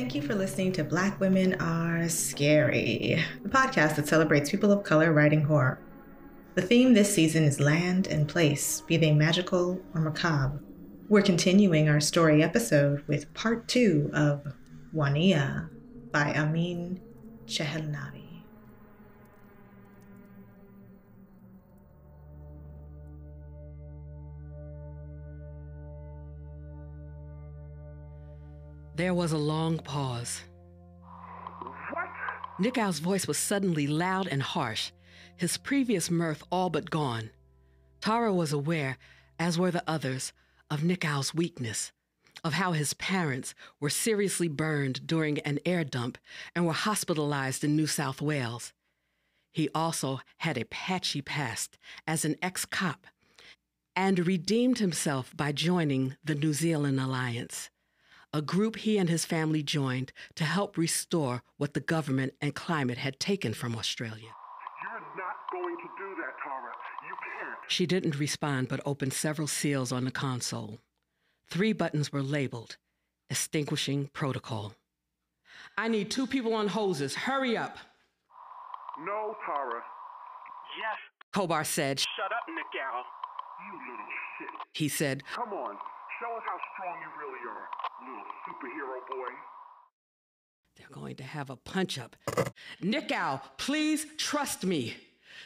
Thank you for listening to Black Women Are Scary, the podcast that celebrates people of color writing horror. The theme this season is land and place, be they magical or macabre. We're continuing our story episode with part two of Wania by Amin Chehelnavi. There was a long pause. What? Nikau's voice was suddenly loud and harsh, his previous mirth all but gone. Tara was aware, as were the others, of Nikau's weakness, of how his parents were seriously burned during an air dump and were hospitalized in New South Wales. He also had a patchy past as an ex cop and redeemed himself by joining the New Zealand Alliance a group he and his family joined to help restore what the government and climate had taken from Australia. You're not going to do that, Tara. You can't. She didn't respond but opened several seals on the console. Three buttons were labeled Extinguishing Protocol. I need two people on hoses. Hurry up. No, Tara. Yes. Kobar said. Shut up, Nikau. You little shit. He said. Come on. Show us how strong you really are, little superhero boy. They're going to have a punch up. Nikau, please trust me.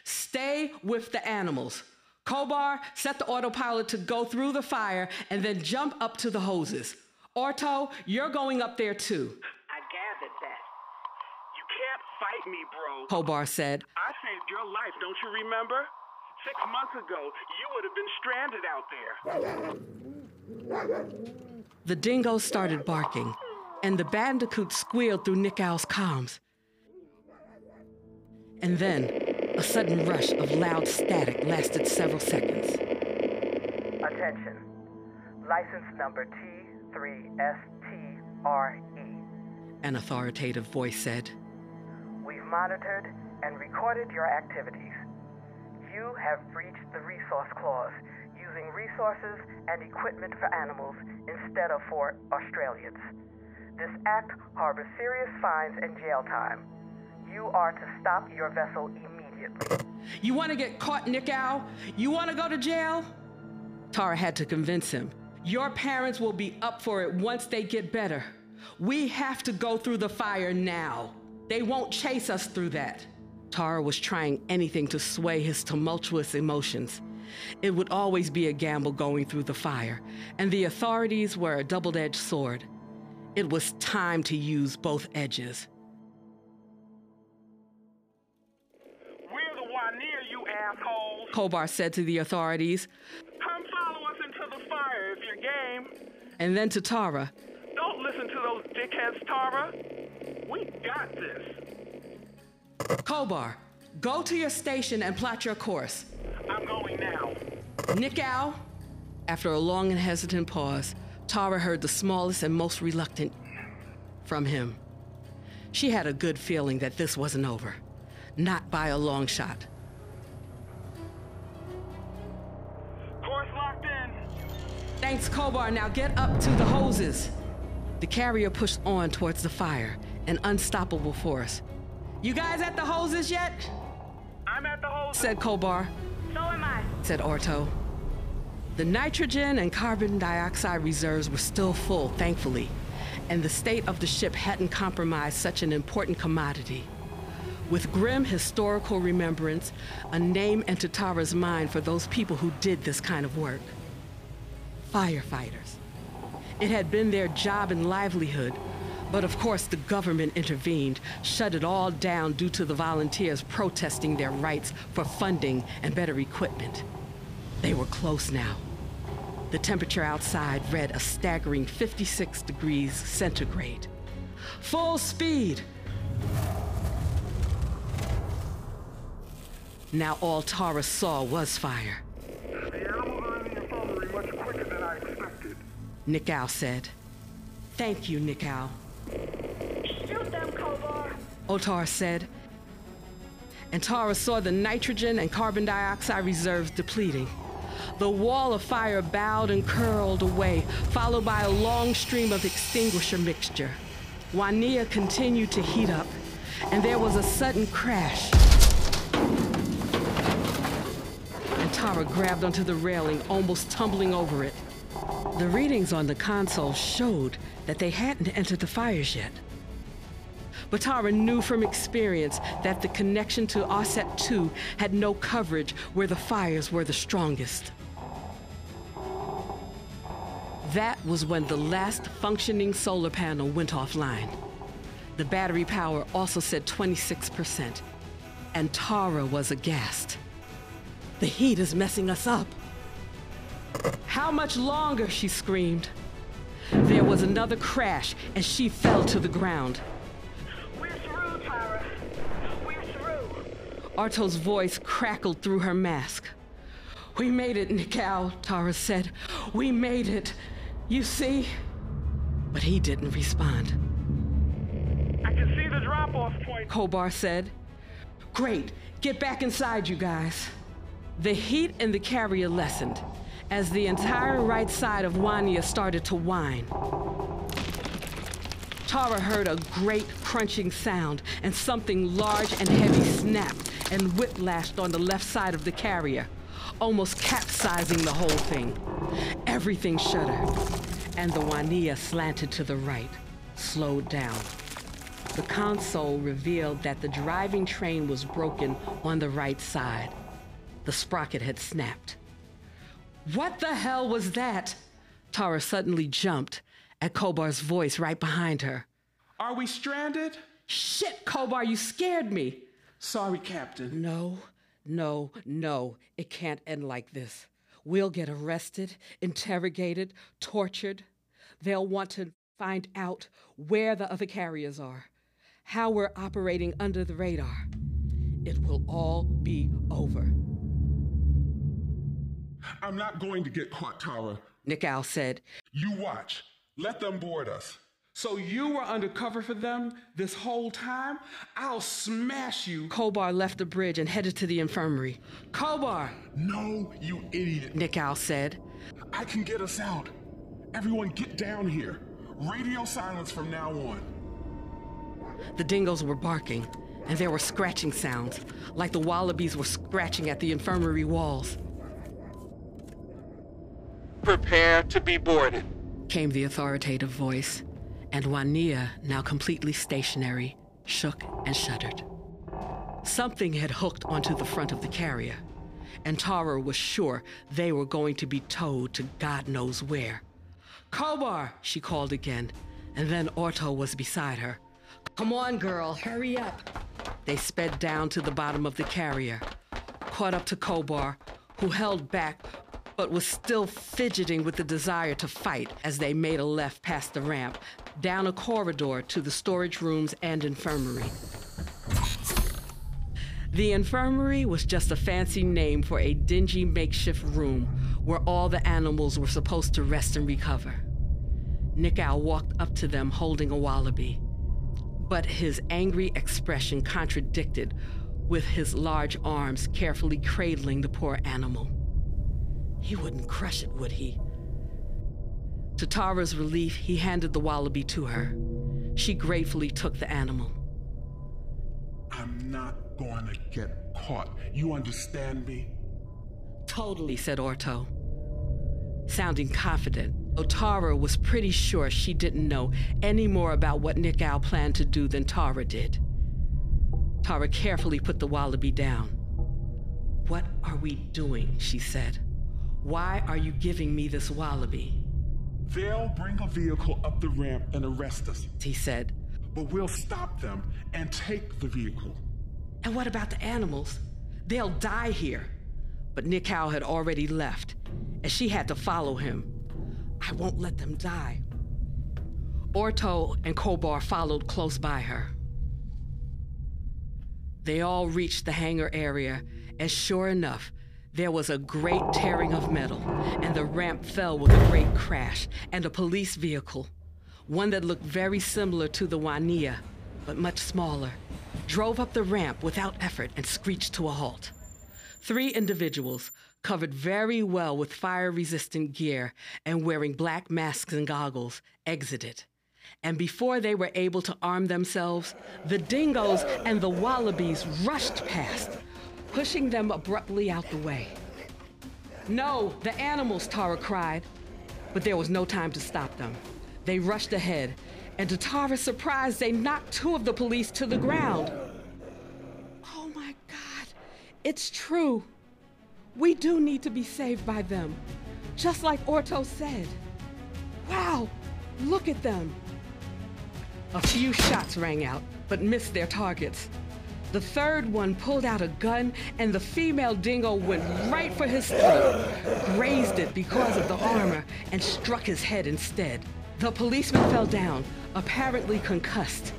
Stay with the animals. Kobar, set the autopilot to go through the fire and then jump up to the hoses. Orto, you're going up there too. I gathered that. You can't fight me, bro. Kobar said. I saved your life, don't you remember? Six months ago, you would have been stranded out there. The dingo started barking, and the bandicoot squealed through Nikau's comms. And then, a sudden rush of loud static lasted several seconds. Attention. License number T3STRE. An authoritative voice said. We've monitored and recorded your activities. You have breached the resource clause using resources and equipment for animals instead of for Australians. This act harbors serious fines and jail time. You are to stop your vessel immediately. You want to get caught, Nikau? You want to go to jail? Tara had to convince him. Your parents will be up for it once they get better. We have to go through the fire now. They won't chase us through that. Tara was trying anything to sway his tumultuous emotions. It would always be a gamble going through the fire, and the authorities were a double edged sword. It was time to use both edges. We're the Wania, you assholes. Kobar said to the authorities. Come follow us into the fire if you're game. And then to Tara. Don't listen to those dickheads, Tara. We got this. Kobar, go to your station and plot your course. I'm going now. Nikau. After a long and hesitant pause, Tara heard the smallest and most reluctant from him. She had a good feeling that this wasn't over. Not by a long shot. Course locked in. Thanks, Kobar. Now get up to the hoses. The carrier pushed on towards the fire, an unstoppable force. You guys at the hoses yet? I'm at the hoses. said Kobar. Said Orto. The nitrogen and carbon dioxide reserves were still full, thankfully, and the state of the ship hadn't compromised such an important commodity. With grim historical remembrance, a name entered Tara's mind for those people who did this kind of work firefighters. It had been their job and livelihood, but of course the government intervened, shut it all down due to the volunteers protesting their rights for funding and better equipment. They were close now. The temperature outside read a staggering 56 degrees centigrade. Full speed! Now all Tara saw was fire. The animals are the infirmary much quicker than I expected. Nikau said. Thank you, Nikau. Orto said. And Tara saw the nitrogen and carbon dioxide reserves depleting. The wall of fire bowed and curled away, followed by a long stream of extinguisher mixture. Wania continued to heat up, and there was a sudden crash. And Tara grabbed onto the railing, almost tumbling over it. The readings on the console showed that they hadn't entered the fires yet. But Tara knew from experience that the connection to Osset 2 had no coverage where the fires were the strongest. That was when the last functioning solar panel went offline. The battery power also said 26%, and Tara was aghast. The heat is messing us up. How much longer? she screamed. There was another crash and she fell to the ground. Orto's voice crackled through her mask. We made it, Nikau, Tara said. We made it. You see? But he didn't respond. I can see the drop off point. Kobar said. Great. Get back inside, you guys. The heat in the carrier lessened as the entire right side of Wania started to whine. Tara heard a great crunching sound, and something large and heavy snapped and whiplashed on the left side of the carrier, almost capsizing the whole thing. Everything shuddered, and the Wania slanted to the right, slowed down. The console revealed that the driving train was broken on the right side. The sprocket had snapped. What the hell was that? Tara suddenly jumped at Kobar's voice right behind her. Are we stranded? Shit, Kobar, you scared me. Sorry, Captain. No, no, no. It can't end like this. We'll get arrested, interrogated, tortured. They'll want to find out where the other carriers are, how we're operating under the radar. It will all be over. I'm not going to get caught, Tara. Nikau said. You watch. Let them board us. So you were undercover for them this whole time? I'll smash you. Kobar left the bridge and headed to the infirmary. Kobar, No, you idiot. Nikau said. I can get us out. Everyone get down here. Radio silence from now on. The dingoes were barking, and there were scratching sounds, like the wallabies were scratching at the infirmary walls. Prepare to be boarded. Came the authoritative voice, and Wania, now completely stationary, shook and shuddered. Something had hooked onto the front of the carrier, and Tara was sure they were going to be towed to God knows where. Kobar, she called again, and then Orto was beside her. Come on, girl, hurry up. They sped down to the bottom of the carrier, caught up to Kobar, who held back but was still fidgeting with the desire to fight as they made a left past the ramp, down a corridor to the storage rooms and infirmary. The infirmary was just a fancy name for a dingy makeshift room where all the animals were supposed to rest and recover. Nikau walked up to them holding a wallaby, but his angry expression contradicted with his large arms carefully cradling the poor animal. He wouldn't crush it, would he? To Tara's relief, he handed the wallaby to her. She gratefully took the animal. I'm not going to get caught. You understand me? Totally, said Orto. Sounding confident, Otara was pretty sure she didn't know any more about what Nikau planned to do than Tara did. Tara carefully put the wallaby down. What are we doing? she said. Why are you giving me this wallaby? They'll bring a vehicle up the ramp and arrest us. He said. But we'll stop them and take the vehicle. And what about the animals? They'll die here. But Nikau had already left, and she had to follow him. I won't let them die. Orto and Kobar followed close by her. They all reached the hangar area, and sure enough, there was a great tearing of metal, and the ramp fell with a great crash, and a police vehicle, one that looked very similar to the Wania, but much smaller, drove up the ramp without effort and screeched to a halt. Three individuals, covered very well with fire resistant gear and wearing black masks and goggles, exited, And before they were able to arm themselves, the dingoes and the wallabies rushed past, pushing them abruptly out the way. No, the animals, Tara cried. But there was no time to stop them. They rushed ahead, and to Tara's surprise, they knocked two of the police to the ground. Oh my God, it's true. We do need to be saved by them, just like Orto said. Wow, look at them. A few shots rang out, but missed their targets. The third one pulled out a gun, and the female dingo went right for his throat, grazed it because of the armor, and struck his head instead. The policeman fell down, apparently concussed.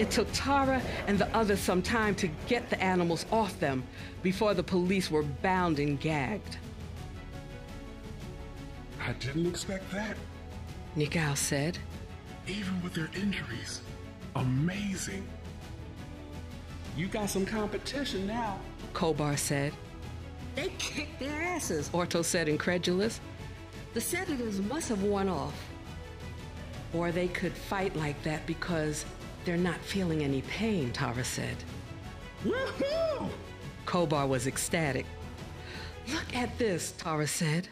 It took Tara and the others some time to get the animals off them before the police were bound and gagged. I didn't expect that. Nikau said. Even with their injuries. Amazing. You got some competition now. Kobar said. They kicked their asses, Orto said, incredulous. The sedatives must have worn off. Or they could fight like that because they're not feeling any pain, Tara said. Woohoo! Kobar was ecstatic. Look at this, Tara said.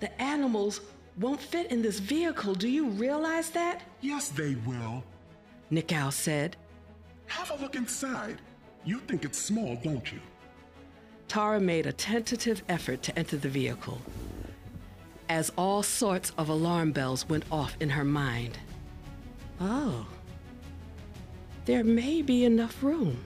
The animals won't fit in this vehicle. Do you realize that? Yes, they will. Nikau said. Have a look inside. You think it's small, don't you? Tara made a tentative effort to enter the vehicle as all sorts of alarm bells went off in her mind. Oh, there may be enough room.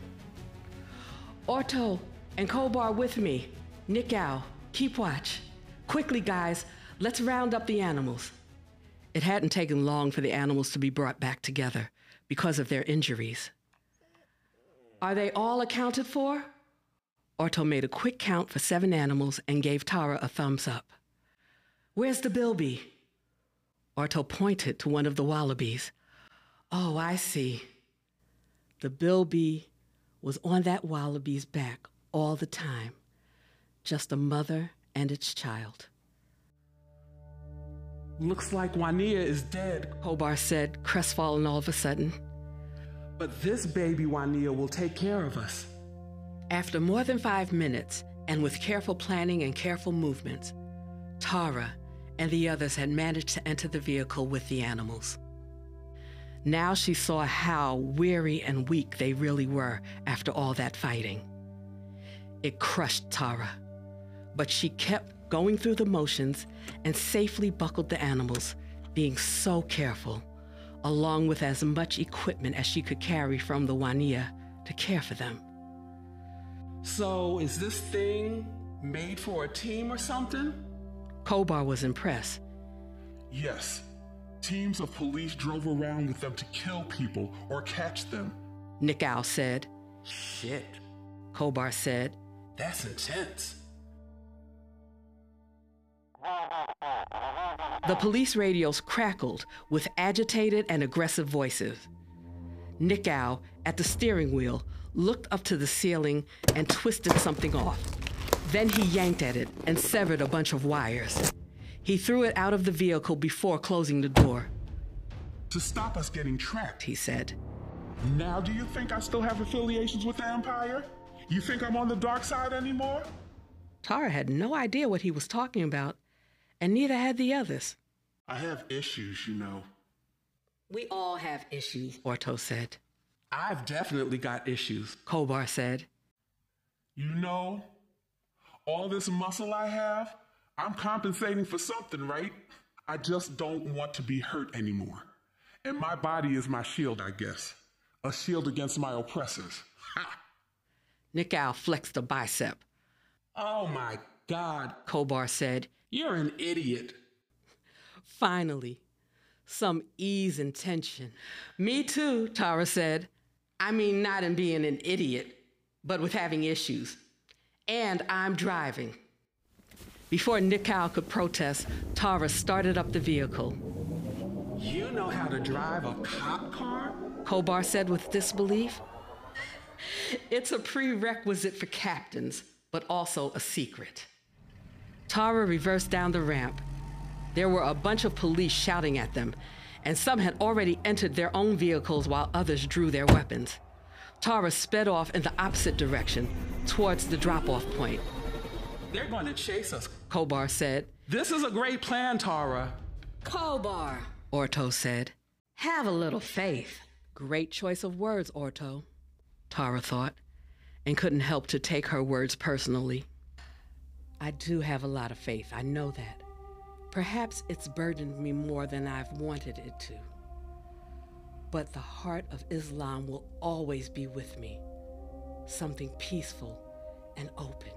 Orto and Kobar with me. Nikau, keep watch. Quickly, guys, let's round up the animals. It hadn't taken long for the animals to be brought back together because of their injuries. Are they all accounted for? Orto made a quick count for seven animals and gave Tara a thumbs up. Where's the bilby? Orto pointed to one of the wallabies. Oh, I see. The bilby was on that wallaby's back all the time, just a mother and its child. Looks like Wania is dead, Kobar said, crestfallen all of a sudden. But this baby Wania will take care of us. After more than five minutes, and with careful planning and careful movements, Tara and the others had managed to enter the vehicle with the animals. Now she saw how weary and weak they really were after all that fighting. It crushed Tara, but she kept going through the motions and safely buckled the animals, being so careful, along with as much equipment as she could carry from the Wania to care for them. So, is this thing made for a team or something? Kobar was impressed. Yes. Teams of police drove around with them to kill people or catch them. Nikau said. Shit. Kobar said. That's intense. The police radios crackled with agitated and aggressive voices. Nikau, at the steering wheel, looked up to the ceiling and twisted something off. Then he yanked at it and severed a bunch of wires. He threw it out of the vehicle before closing the door. To stop us getting trapped, he said. Now, do you think I still have affiliations with the Empire? You think I'm on the dark side anymore? Tara had no idea what he was talking about, and neither had the others. I have issues, you know. We all have issues, Orto said. I've definitely got issues, Kobar said. You know, all this muscle I have, I'm compensating for something, right? I just don't want to be hurt anymore. And my body is my shield, I guess. A shield against my oppressors. Ha! Nikau flexed a bicep. Oh my God, Kobar said. You're an idiot. Finally, some ease and tension. Me too, Tara said. I mean, not in being an idiot, but with having issues. And I'm driving. Before Nikau could protest, Tara started up the vehicle. You know how to drive a cop car? Kobar said with disbelief. It's a prerequisite for captains, but also a secret. Tara reversed down the ramp. There were a bunch of police shouting at them, and some had already entered their own vehicles while others drew their weapons. Tara sped off in the opposite direction, towards the drop off point. They're going to chase us, Kobar said. This is a great plan, Tara. Kobar, Orto said. Have a little faith. Great choice of words, Orto, Tara thought, and couldn't help to take her words personally. I do have a lot of faith, I know that. Perhaps it's burdened me more than I've wanted it to. But the heart of Islam will always be with me, something peaceful and open.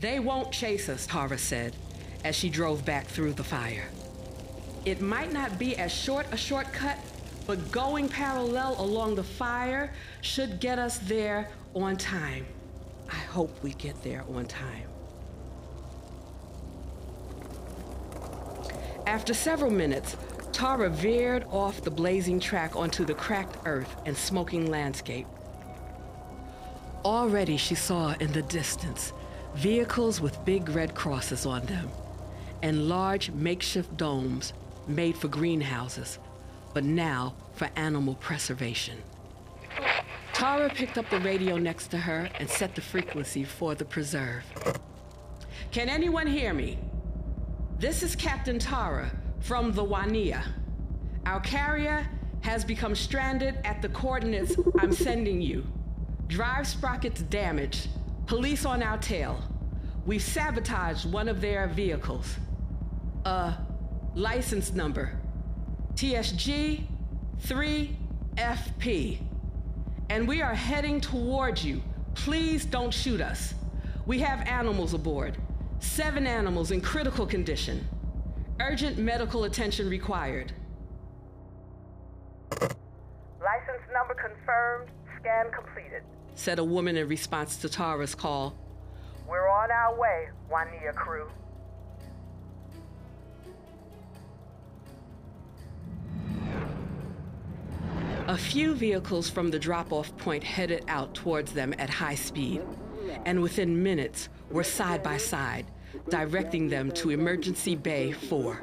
They won't chase us, Tara said as she drove back through the fire. It might not be as short a shortcut, but going parallel along the fire should get us there on time. I hope we get there on time. After several minutes, Tara veered off the blazing track onto the cracked earth and smoking landscape. Already she saw in the distance vehicles with big red crosses on them and large makeshift domes made for greenhouses, but now for animal preservation. Tara picked up the radio next to her and set the frequency for the preserve. Can anyone hear me? This is Captain Tara from the Wania. Our carrier has become stranded at the coordinates I'm sending you. Drive sprockets damaged. Police on our tail. We've sabotaged one of their vehicles. Uh, license number TSG 3FP. And we are heading towards you. Please don't shoot us. We have animals aboard. Seven animals in critical condition. Urgent medical attention required. License number confirmed, scan completed, said a woman in response to Tara's call. We're on our way, Wania crew. A few vehicles from the drop off point headed out towards them at high speed, and within minutes were side by side, directing them to Emergency Bay 4.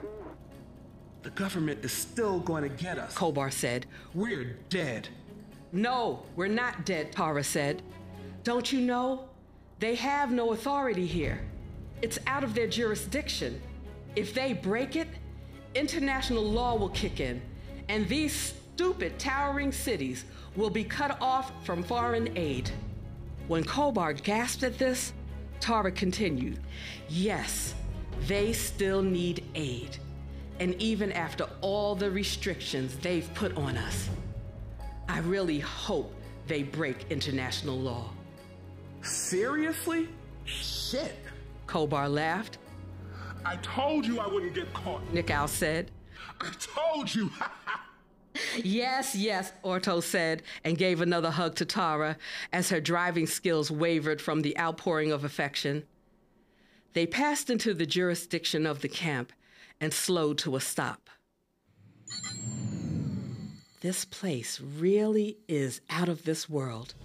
The government is still going to get us, Kobar said. We're dead. No, we're not dead, Tara said. Don't you know? They have no authority here. It's out of their jurisdiction. If they break it, international law will kick in, and these stupid, towering cities will be cut off from foreign aid. When Kobar gasped at this, Tara continued, Yes, they still need aid. And even after all the restrictions they've put on us, I really hope they break international law. Seriously? Shit. Kobar laughed. I told you I wouldn't get caught. Nikau said. I told you. yes, yes, Orto said, and gave another hug to Tara as her driving skills wavered from the outpouring of affection. They passed into the jurisdiction of the camp and slowed to a stop. This place really is out of this world.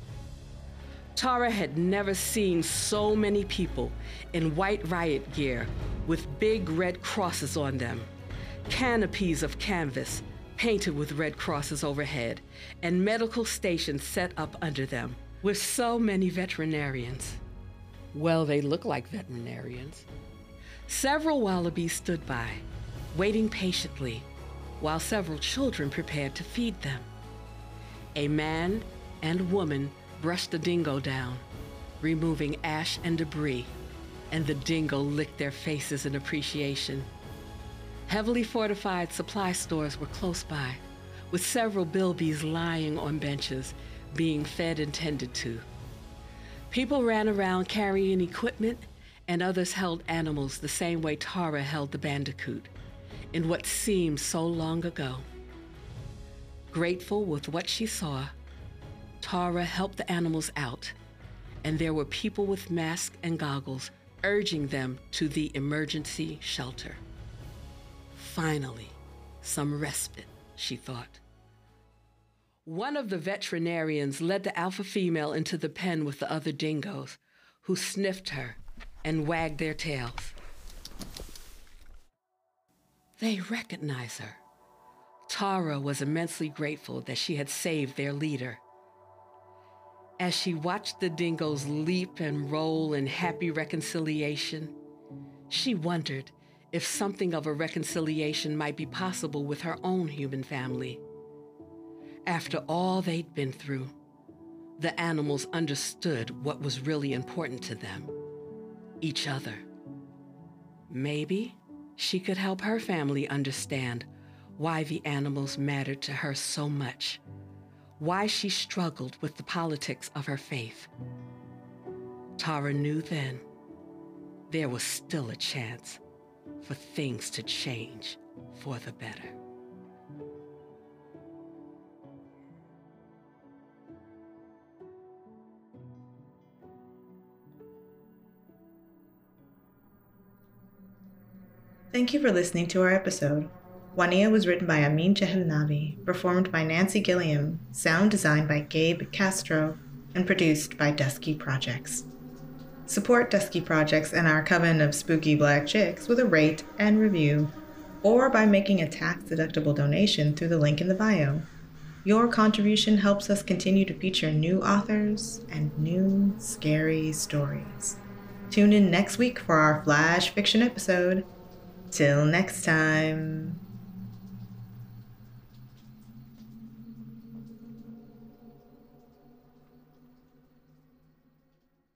Tara had never seen so many people in white riot gear with big red crosses on them, canopies of canvas painted with red crosses overhead, and medical stations set up under them, with so many veterinarians. Well, they look like veterinarians. Several wallabies stood by, waiting patiently, while several children prepared to feed them. A man and woman brushed the dingo down, removing ash and debris, and the dingo licked their faces in appreciation. Heavily fortified supply stores were close by, with several bilbies lying on benches, being fed and tended to. People ran around carrying equipment, and others held animals the same way Tara held the bandicoot, in what seemed so long ago. Grateful with what she saw, Tara helped the animals out, and there were people with masks and goggles urging them to the emergency shelter. Finally, some respite, she thought. One of the veterinarians led the alpha female into the pen with the other dingoes, who sniffed her and wagged their tails. They recognized her. Tara was immensely grateful that she had saved their leader. As she watched the dingoes leap and roll in happy reconciliation, she wondered if something of a reconciliation might be possible with her own human family. After all they'd been through, the animals understood what was really important to them each other. Maybe she could help her family understand why the animals mattered to her so much, why she struggled with the politics of her faith. Tara knew then there was still a chance for things to change for the better. Thank you for listening to our episode. Wania was written by Amin Chehelnavi, performed by Nancy Gilliam, sound designed by Gabe Castro, and produced by Dusky Projects. Support Dusky Projects and our coven of spooky black chicks with a rate and review, or by making a tax deductible donation through the link in the bio. Your contribution helps us continue to feature new authors and new scary stories. Tune in next week for our Flash Fiction episode. Till next time.